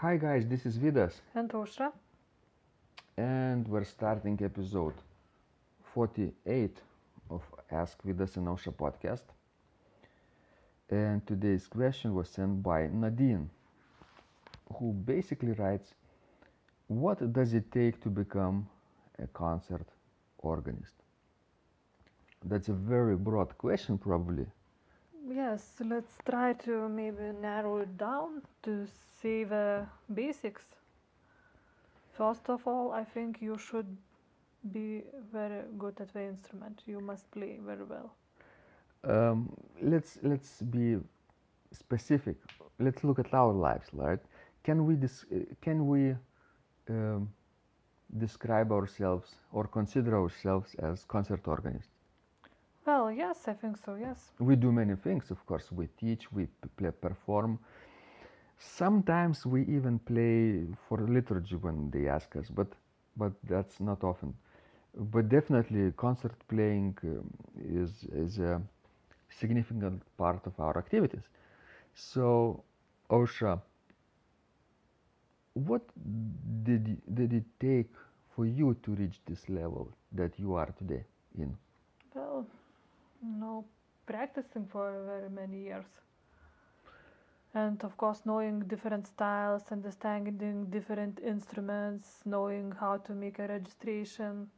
Hi guys, this is Vidas, And Aušra. and we're starting episode 48 of Ask Vidas and Ausra podcast. And today's question was sent by Nadine, who basically writes What does it take to become a concert organist? That's a very broad question, probably. Yes, let's try to maybe narrow it down to see the basics. First of all, I think you should be very good at the instrument. You must play very well. um, let's let's be specific. Let's look at our lives, right? Can we dis- can we um, describe ourselves or consider ourselves as concert organists? Well, yes, I think so, yes. We do many things, of course. We teach, we play, perform. Sometimes we even play for liturgy when they ask us, but but that's not often. But definitely, concert playing um, is is a significant part of our activities. So, Ausra, what did did it take for you to reach this level that you are today in? Well, no, practicing for very many years. And of course, knowing different styles, understanding different instruments, knowing how to make a registration,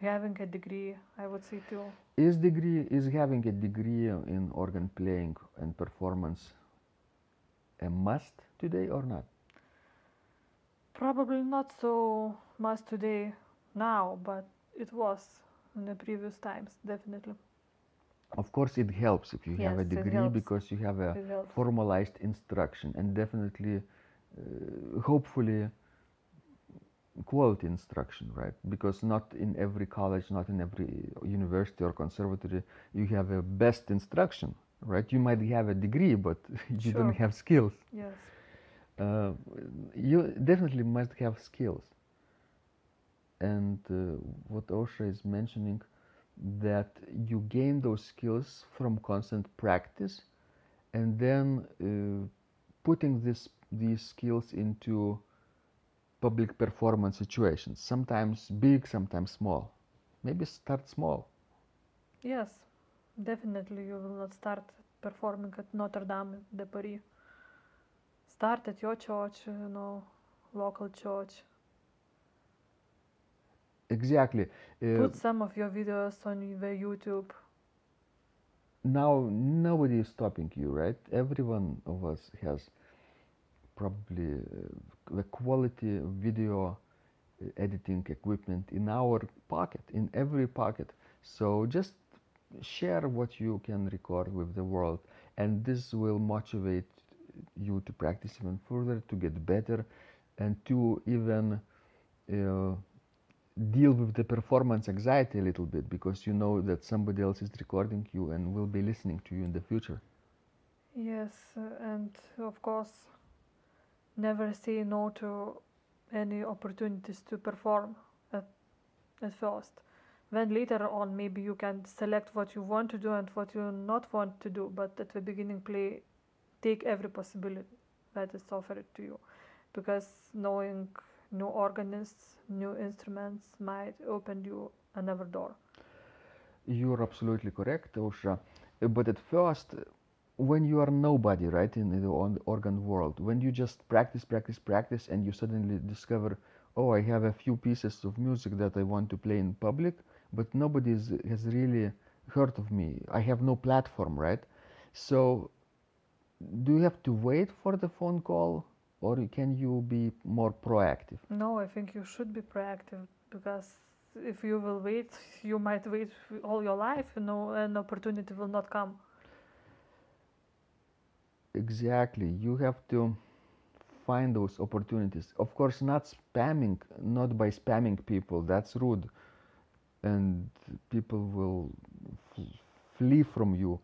having a degree, I would say too. Is degree is having a degree in organ playing and performance a must today or not? Probably not so much today now, but it was in the previous times, definitely. Of course, it helps if you have a degree because you have a formalized instruction and definitely, uh, hopefully, quality instruction, right? Because not in every college, not in every university or conservatory, you have a best instruction, right? You might have a degree, but you don't have skills. Yes. uh, you definitely must have skills. And uh, what Ausra is mentioning, that you gain those skills from constant practice, and then uh, putting this these skills into public performance situations. Sometimes big, sometimes small. Maybe start small. Yes, definitely you will not start performing at Notre Dame de Paris. Start at your church, you know, local church. Exactly. Uh, Put some of your videos on the YouTube. now nobody is stopping you right Everyone of us has probably uh, the quality video uh, editing equipment in our pocket in every pocket so just share what you can record with the world and this will motivate you to practice even further to get better and to even uh, deal with the performance anxiety a little bit because you know that somebody else is recording you and will be listening to you in the future. Yes, and of course, never say no to any opportunities to perform at, at first. Then later on, maybe you can select what you want to do and what you not want to do. But at the beginning, play, take every possibility that is offered to you, because knowing new organists, new instruments might open you another door. You're absolutely correct, Ausra. But at first, when you are nobody, right, in the organ world, when you just practice, practice, practice, and you suddenly discover, oh, I have a few pieces of music that I want to play in public, but nobody has really heard of me. I have no platform, right? So, do you have to wait for the phone call, or can you be more proactive? No, I think you should be proactive because if you will wait, you might wait all your life, you know, an opportunity will not come. Exactly. You have to find those opportunities. Of course, not spamming, not by spamming people, that's rude. And people will f- flee from you.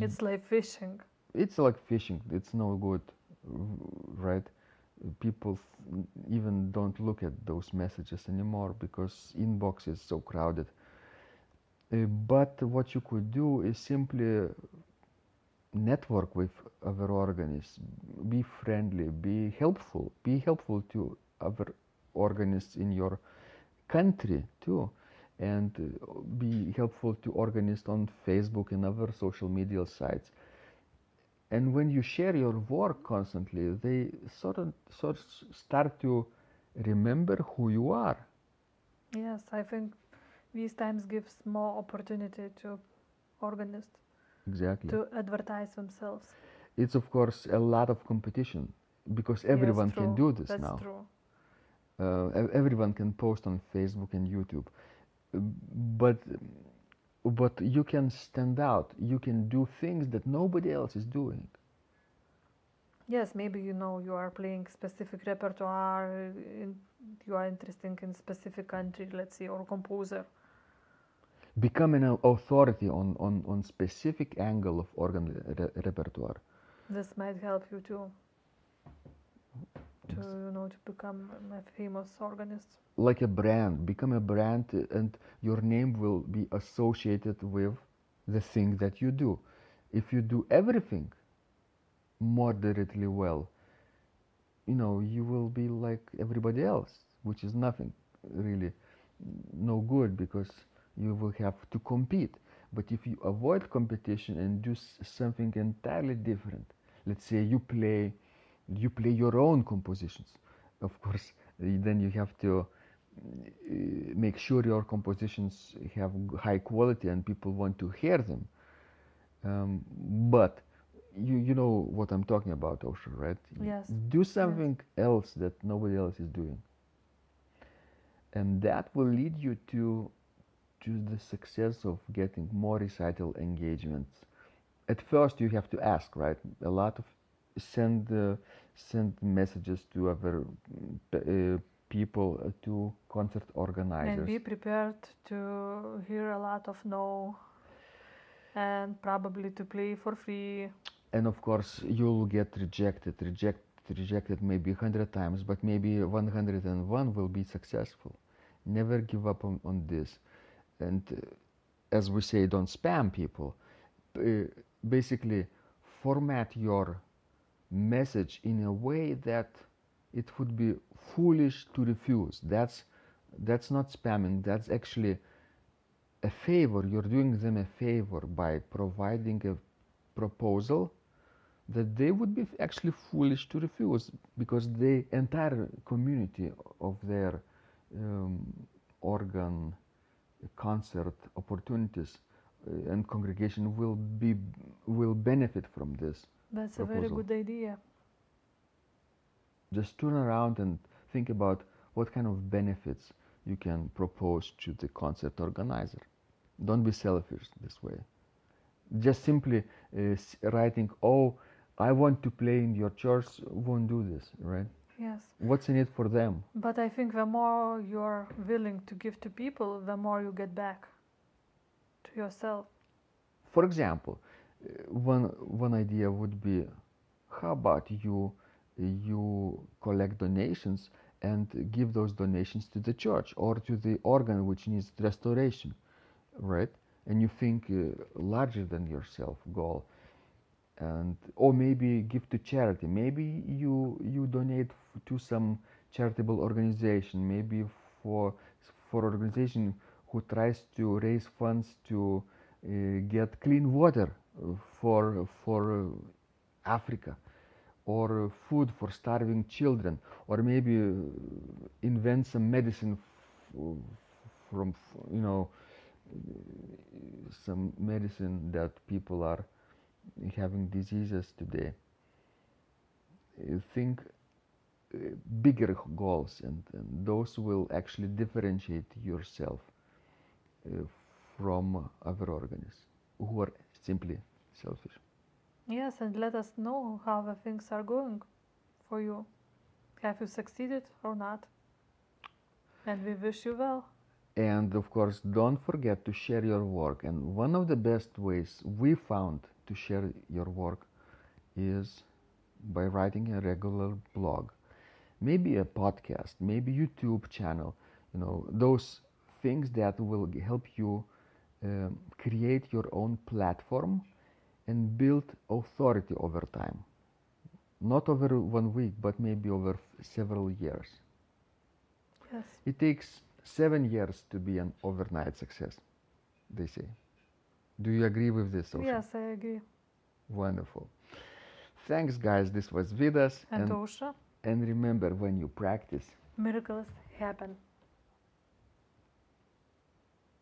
It's like fishing. It's like fishing, it's no good, right? People even don't look at those messages anymore because inbox is so crowded. Uh, but what you could do is simply network with other organists, be friendly, be helpful, be helpful to other organists in your country too, and uh, be helpful to organists on Facebook and other social media sites. And when you share your work constantly, they sort of, sort of start to remember who you are. Yes, I think these times gives more opportunity to organists Exactly. to advertise themselves. It's of course a lot of competition because everyone yes, can do this That's now. true. Uh, everyone can post on Facebook and YouTube, but but you can stand out. You can do things that nobody else is doing. Yes, maybe you know you are playing specific repertoire, in, you are interested in specific country, let's say, or composer. Become an authority on, on, on specific angle of organ re- repertoire. This might help you too. To you know to become a famous organist. Like a brand, become a brand, and your name will be associated with the thing that you do. If you do everything moderately well, you know, you will be like everybody else, which is nothing really no good because you will have to compete. But if you avoid competition and do something entirely different, let's say you play you play your own compositions, of course, then you have to uh, make sure your compositions have high quality and people want to hear them. Um, but you you know what I'm talking about, Ausra, right? Yes. Do something else that nobody else is doing, and that will lead you to to the success of getting more recital engagements. At first, you have to ask, right? A lot of send uh, send messages to other uh, people, uh, to concert organizers. And be prepared to hear a lot of no and probably to play for free. and of course you'll get rejected reject rejected maybe 100 times but maybe 101 will be successful never give up on, on this and uh, as we say don't spam people uh, basically format your message in a way that it would be foolish to refuse. That's that's not spamming. That's actually a favor. You're doing them a favor by providing a proposal that they would be actually foolish to refuse because the entire community of their um, organ concert opportunities uh, and congregation will be will benefit from this That's a very good idea. just turn around and think about what kind of benefits you can propose to the concert organizer don't be selfish this way just simply uh, writing oh i want to play in your church won't do this right Yes. what's in it for them But I think the more you're willing to give to people, the more you get back to yourself. for example one one idea would be how about you you collect donations and give those donations to the church or to the organ which needs restoration right? And you think uh, larger than yourself goal. And or maybe give to charity. Maybe you you donate to some charitable organization. Maybe for for organization who tries to raise funds to uh, get clean water for for uh, Africa or uh, food for starving children or maybe uh, invent some medicine from you know some medicine that people are having diseases today. Think bigger goals, and, and those will actually differentiate yourself from other organists who are simply selfish. Yes, and let us know how the things are going for you. Have you succeeded or not? And we wish you well. And of course, don't forget to share your work. And one of the best ways we found to share your work is by writing a regular blog, maybe a podcast, maybe YouTube channel. You know, those things that will help you um, create your own platform and build authority over time. Not over one week, but maybe over f- several years. Yes. It takes seven years to be an overnight success, they say. Do you agree with this? Ausra? Yes, I agree. Wonderful. Thanks, guys. This was Vidas. And and, Ausra, and remember, when you practice, miracles happen.